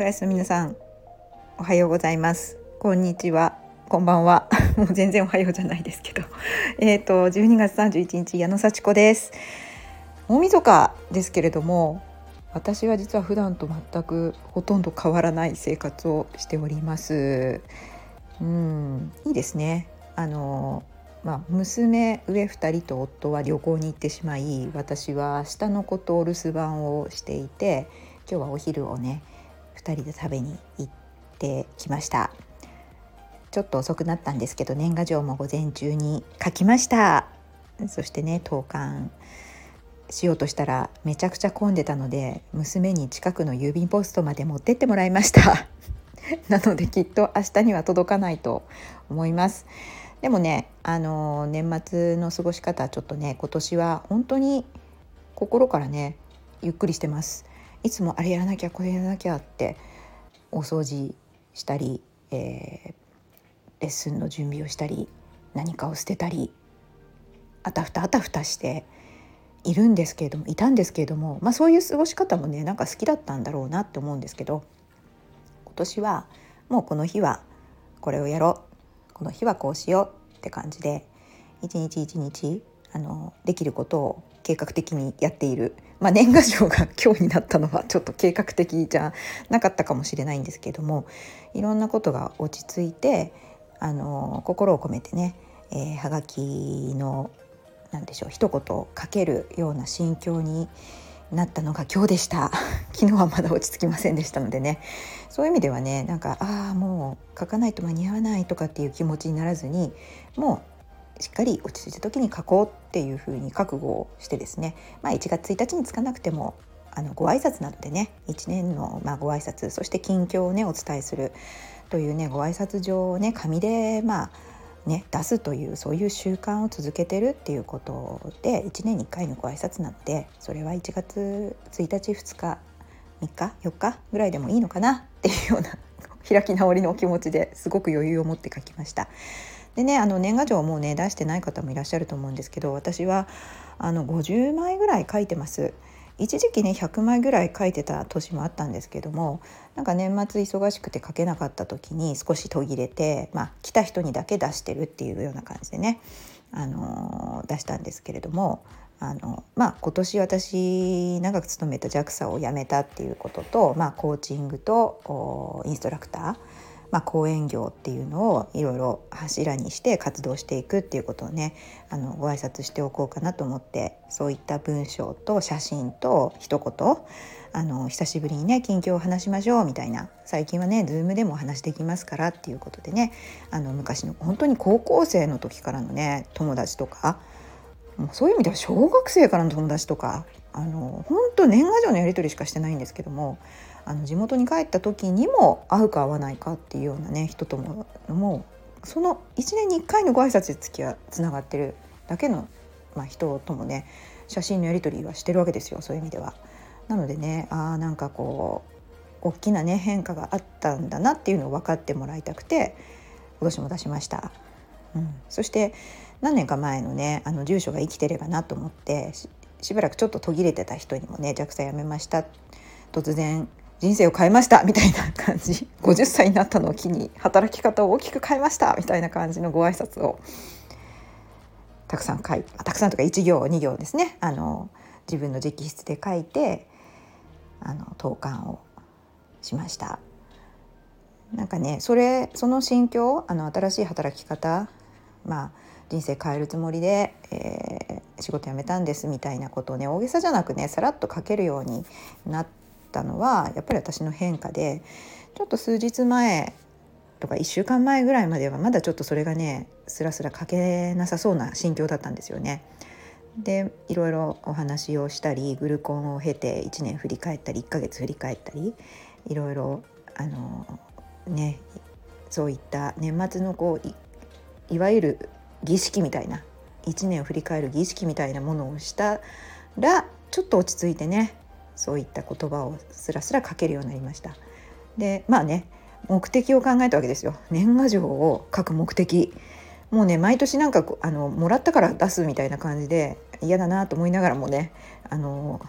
フライスの皆さんおはようございます。こんにちは。こんばんは。もう全然おはようじゃないですけど。えっと12月31日矢野幸子です。大晦日ですけれども私は実は普段と全くほとんど変わらない生活をしております。うんいいですね。あのまあ、娘上2人と夫は旅行に行ってしまい私は下の子とお留守番をしていて今日はお昼をね2人で食べに行ってきました。ちょっと遅くなったんですけど年賀状も午前中に書きました。そしてね投函しようとしたらめちゃくちゃ混んでたので娘に近くの郵便ポストまで持ってってもらいました。なのできっと明日には届かないと思います。でもねあの年末の過ごし方ちょっとね今年は本当に心からねゆっくりしてます。いつもあれやらなきゃこれやらなきゃってお掃除したり、えー、レッスンの準備をしたり何かを捨てたりあたふたあたふたしているんですけれどもいたんですけれども、まあ、そういう過ごし方もねなんか好きだったんだろうなって思うんですけど今年はもうこの日はこれをやろう。この日はこうしようって感じで一日一日あのできることを計画的にやっている、まあ、年賀状が今日になったのはちょっと計画的じゃなかったかもしれないんですけどもいろんなことが落ち着いてあの心を込めてね、えー、はがきの何でしょう一言書けるような心境になったのが今日でした。昨日はまだ落ち着きませんでしたのでね。そういう意味ではねなんかああもう書かないと間に合わないとかっていう気持ちにならずにもうしっかり落ち着いた時に書こうっていうふうに覚悟をしてですね、まあ、1月1日につかなくてもあのご挨拶などでね1年のまあご挨拶そして近況をねお伝えするというねご挨拶状をね紙でまあね、出すというそういう習慣を続けてるっていうことで1年に1回のご挨拶なのでそれは1月1日2日3日4日ぐらいでもいいのかなっていうような開き直りのお気持ちですごく余裕を持って書きました。でねあの年賀状をもうね出してない方もいらっしゃると思うんですけど私はあの50枚ぐらい書いてます。一時期ね100枚ぐらい書いてた年もあったんですけどもなんか年末忙しくて書けなかった時に少し途切れて、まあ、来た人にだけ出してるっていうような感じでね、あのー、出したんですけれどもあの、まあ、今年私長く勤めた JAXA を辞めたっていうことと、まあ、コーチングとインストラクターまあ、講演業っていうのをいろいろ柱にして活動していくっていうことをねあのご挨拶しておこうかなと思ってそういった文章と写真と一言あの久しぶりにね近況を話しましょうみたいな最近はね Zoom でもお話できますからっていうことでねあの昔の本当に高校生の時からのね友達とかもうそういう意味では小学生からの友達とかあの本当年賀状のやり取りしかしてないんですけどもあの地元に帰った時にも会うか会わないかっていうようなね人とももうその1年に1回のご挨拶で付き合つながってるだけの、まあ、人ともね写真のやり取りはしてるわけですよそういう意味では。なのでねあなんかこう大きなね変化があったんだなっていうのを分かってもらいたくて今年も出しました。うん、そして何年か前のねあの住所が生きてればなと思ってしばらくちょっと途切れてた人にもね JAXA 辞めました突然人生を変えましたみたいな感じ。50歳になったのを機に働き方を大きく変えました。みたいな感じのご挨拶を。たくさん書いたくさんとか1行2行ですね。あの自分の直筆で書いてあの投函をしました。なんかねそれその心境あの新しい働き方まあ人生変えるつもりで、えー、仕事辞めたんですみたいなことをね大げさじゃなくねさらっと書けるようになってたのはやっぱり私の変化でちょっと数日前とか1週間前ぐらいまではまだちょっとそれがねスラスラ書けなさそうな心境だったんですよね。でいろいろお話をしたりグルコンを経て1年振り返ったり1ヶ月振り返ったりいろいろあのねそういった年末のこういわゆる儀式みたいな1年を振り返る儀式みたいなものをしたらちょっと落ち着いてねそういった言葉をスラスラ書けるようになりました。でまあね目的を考えたわけですよ年賀状を書く目的もうね毎年なんかあのもらったから出すみたいな感じで嫌だなと思いながらもねあの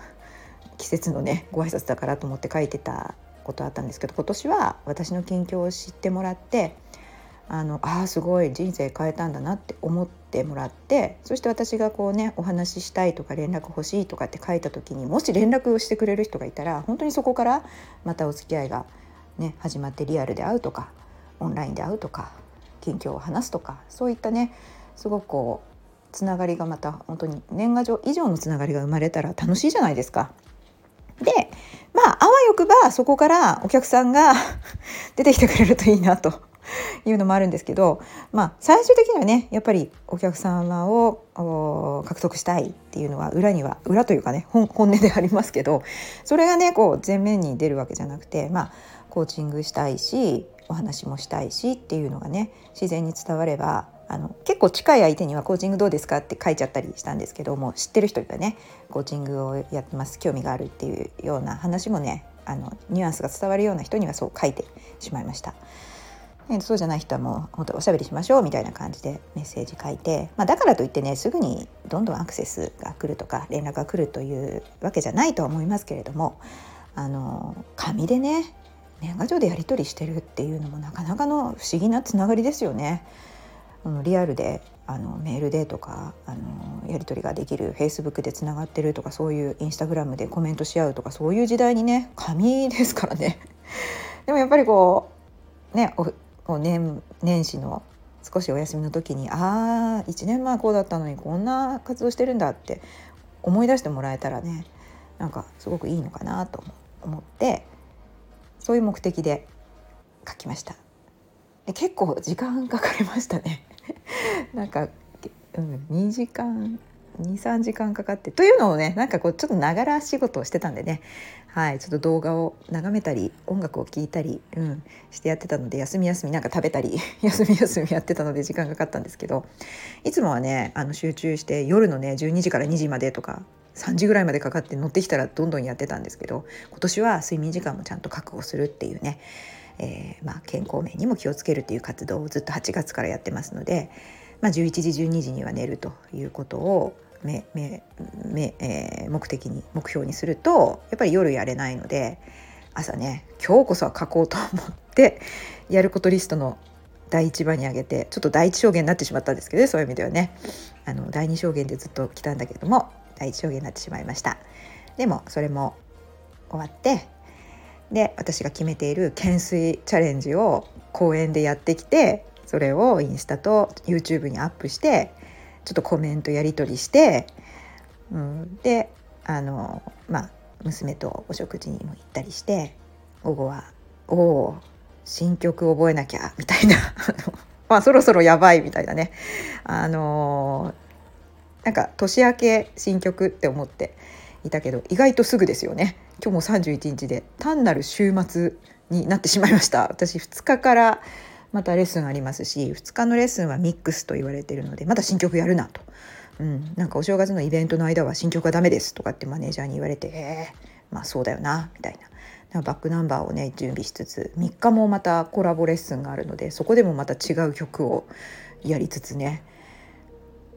季節のねご挨拶だからと思って書いてたことあったんですけど今年は私の近況を知ってもらってあのあすごい人生変えたんだなって思ってもらってそして私がこうねお話ししたいとか連絡欲しいとかって書いた時にもし連絡をしてくれる人がいたら本当にそこからまたお付き合いが、ね、始まってリアルで会うとかオンラインで会うとか近況を話すとかそういったねすごくこうつながりがまた本当に年賀状以上のつながりが生まれたら楽しいじゃないですか。でまああわよくばそこからお客さんが 出てきてくれるといいなと いうのもあるんですけど、まあ、最終的にはねやっぱりお客様を獲得したいっていうのは裏には裏というかね本音でありますけどそれがねこう前面に出るわけじゃなくてまあコーチングしたいしお話もしたいしっていうのがね自然に伝わればあの結構近い相手にはコーチングどうですかって書いちゃったりしたんですけども知ってる人がねコーチングをやってます興味があるっていうような話もねあのニュアンスが伝わるような人にはそう書いてしまいました。えそうじゃない人はもう本当おしゃべりしましょうみたいな感じでメッセージ書いて、まあ、だからといってねすぐにどんどんアクセスが来るとか連絡が来るというわけじゃないとは思いますけれどもあの紙でね年賀状でやり取りしてるっていうのもなかなかの不思議なつながりですよね。のリアルであのメールでとかあのやり取りができるフェイスブックでつながってるとかそういうインスタグラムでコメントし合うとかそういう時代にね紙ですからねでもやっぱりこうねお年年始の少しお休みの時にああ1年前こうだったのにこんな活動してるんだって思い出してもらえたらねなんかすごくいいのかなと思ってそういう目的で書きました。で結構時間かかりましたね なんか、うん、2時間23時間かかってというのをねなんかこうちょっとながら仕事をしてたんでね。はいちょっと動画を眺めたり音楽を聴いたり、うん、してやってたので休み休みなんか食べたり 休み休みやってたので時間かかったんですけどいつもはねあの集中して夜のね12時から2時までとか3時ぐらいまでかかって乗ってきたらどんどんやってたんですけど今年は睡眠時間もちゃんと確保するっていうねえー、まあ、健康面にも気をつけるという活動をずっと8月からやってますので、まあ、11時12時には寝るということをめめめ、えー、目的に目標にするとやっぱり夜やれないので朝ね今日こそは書こうと思ってやることリストの第1番に上げてちょっと第一証言になってしまったんですけど、ね、そういう意味ではね。あの第2証言でずっと来たんだけども第1証言になってしまいました。でもそれも終わってで私が決めている懸垂チャレンジを公園でやってきてそれをインスタと YouTube にアップしてちょっとコメントやり取りして、うん、であのまあ娘とお食事にも行ったりして午後は「おお新曲覚えなきゃ」みたいな まあそろそろやばいみたいなね。あのなんか年明け新曲って思っていたけど意外とすぐですよね。今日も31日で単なる週末になってしまいました。私2日からまたレッスンありますし2日のレッスンはミックスと言われてるのでまだ新曲やるなと、うん、なんかお正月のイベントの間は新曲はダメですとかってマネージャーに言われてえー、まあそうだよなみたいな。バックナンバーをね準備しつつ3日もまたコラボレッスンがあるのでそこでもまた違う曲をやりつつね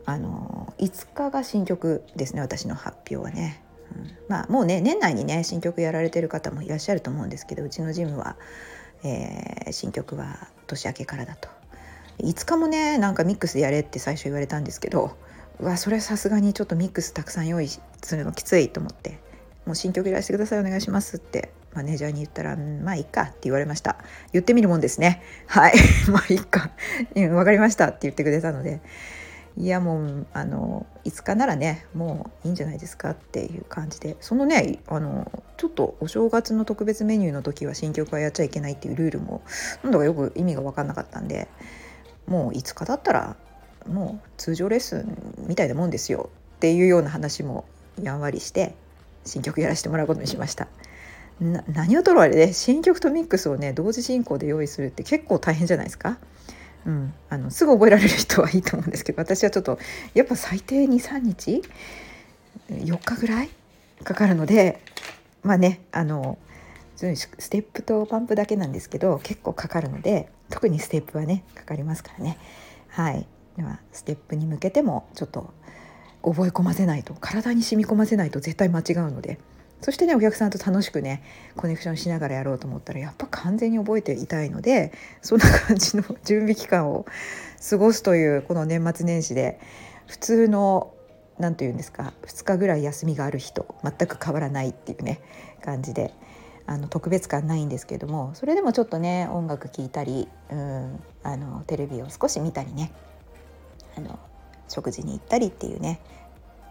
あの5日が新曲ですね私の発表はね。うん、まあもうね年内にね新曲やられてる方もいらっしゃると思うんですけどうちのジムは、えー、新曲は年明けからだと。5日もねなんかミックスでやれって最初言われたんですけどうわそれさすがにちょっとミックスたくさん用意するのきついと思ってもう新曲やらせてくださいお願いしますってマネージャーに言ったら「まあいいか」って言われました。言ってみるもんですね。はい。まあいいか。分かりましたって言ってくれたので。いやもうあの5日ならねもういいんじゃないですかっていう感じでそのねあのちょっとお正月の特別メニューの時は新曲はやっちゃいけないっていうルールもなんだかよく意味が分かんなかったんでもう5日だったらもう通常レッスンみたいなもんですよっていうような話もやんわりして新曲やらせてもらうことにしました。何をとろあれね新曲とミックスをね同時進行で用意するって結構大変じゃないですか？うん、あのすぐ覚えられる人はいいと思うんですけど私はちょっとやっぱ最低23日？4日ぐらいかかるのでまあねあのステップとパンプだけなんですけど結構かかるので特にステップはねかかりますからね。はい。ではステップに向けてもちょっと覚え込ませないと体に染み込ませないと絶対間違うのでそしてねお客さんと楽しくねコネクションしながらやろうと思ったらやっぱ完全に覚えていたいのでそんな感じの準備期間を過ごすというこの年末年始で普通の何て言うんですか2日ぐらい休みがある日と全く変わらないっていうね感じであの特別感ないんですけどもそれでもちょっとね音楽聴いたりうんあのテレビを少し見たりねあの食事に行ったりっていうね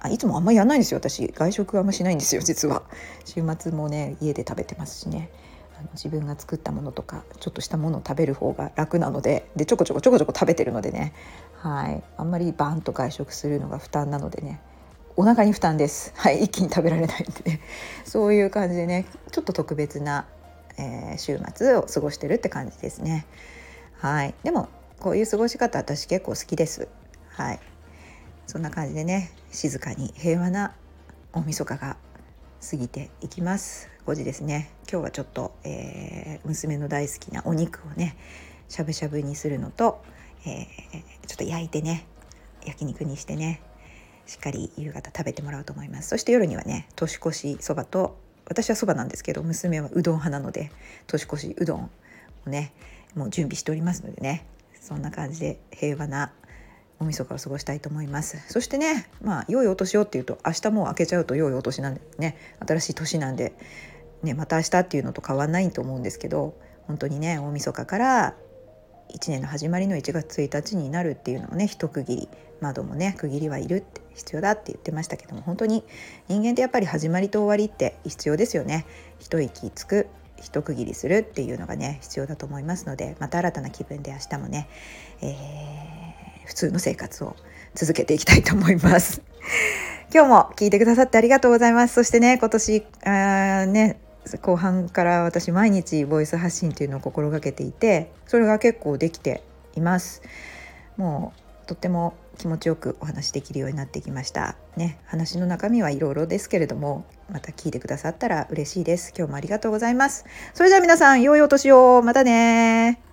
あいつもあんまりやんないんですよ。私外食あんましないんですよ実は。週末もね家で食べてますしね。あの自分が作ったものとかちょっとしたものを食べる方が楽なのででちょこちょこちょこちょこ食べてるのでね。はい。あんまりバーンと外食するのが負担なのでね。お腹に負担です。はい。一気に食べられないんでね。そういう感じでねちょっと特別な、えー、週末を過ごしてるって感じですね。はい。でもこういう過ごし方私結構好きです。はい。そんな感じでね静かに平和な大晦日が過ぎていきます。5時ですね。今日はちょっと、えー、娘の大好きなお肉をねしゃぶしゃぶにするのと、えー、ちょっと焼いてね焼肉にしてねしっかり夕方食べてもらおうと思います。そして夜にはね年越しそばと私はそばなんですけど娘はうどん派なので年越しうどんをねもう準備しておりますのでねそんな感じで平和な大晦日を過ごしたいと思います。そしてねまあ良いお年をっていうと明日もう明けちゃうと良いお年なんでね。新しい年なんでねまた明日っていうのと変わんないと思うんですけど本当にね大晦日から1年の始まりの1月1日になるっていうのをね一区切り窓もね区切りはいるって必要だって言ってましたけども本当に人間ってやっぱり始まりと終わりって必要ですよね。一息つく一区切りするっていうのがね必要だと思いますのでまた新たな気分で明日もね、えー、普通の生活を続けていきたいと思います。今日も聞いてくださってありがとうございます。そしてね今年あね後半から私毎日ボイス発信というのを心がけていてそれが結構できています。もうとっても気持ちよくお話できるようになってきました。ね話の中身はいろいろですけれどもまた聞いてくださったら嬉しいです。今日もありがとうございます。それじゃあ皆さん良いお年を。またね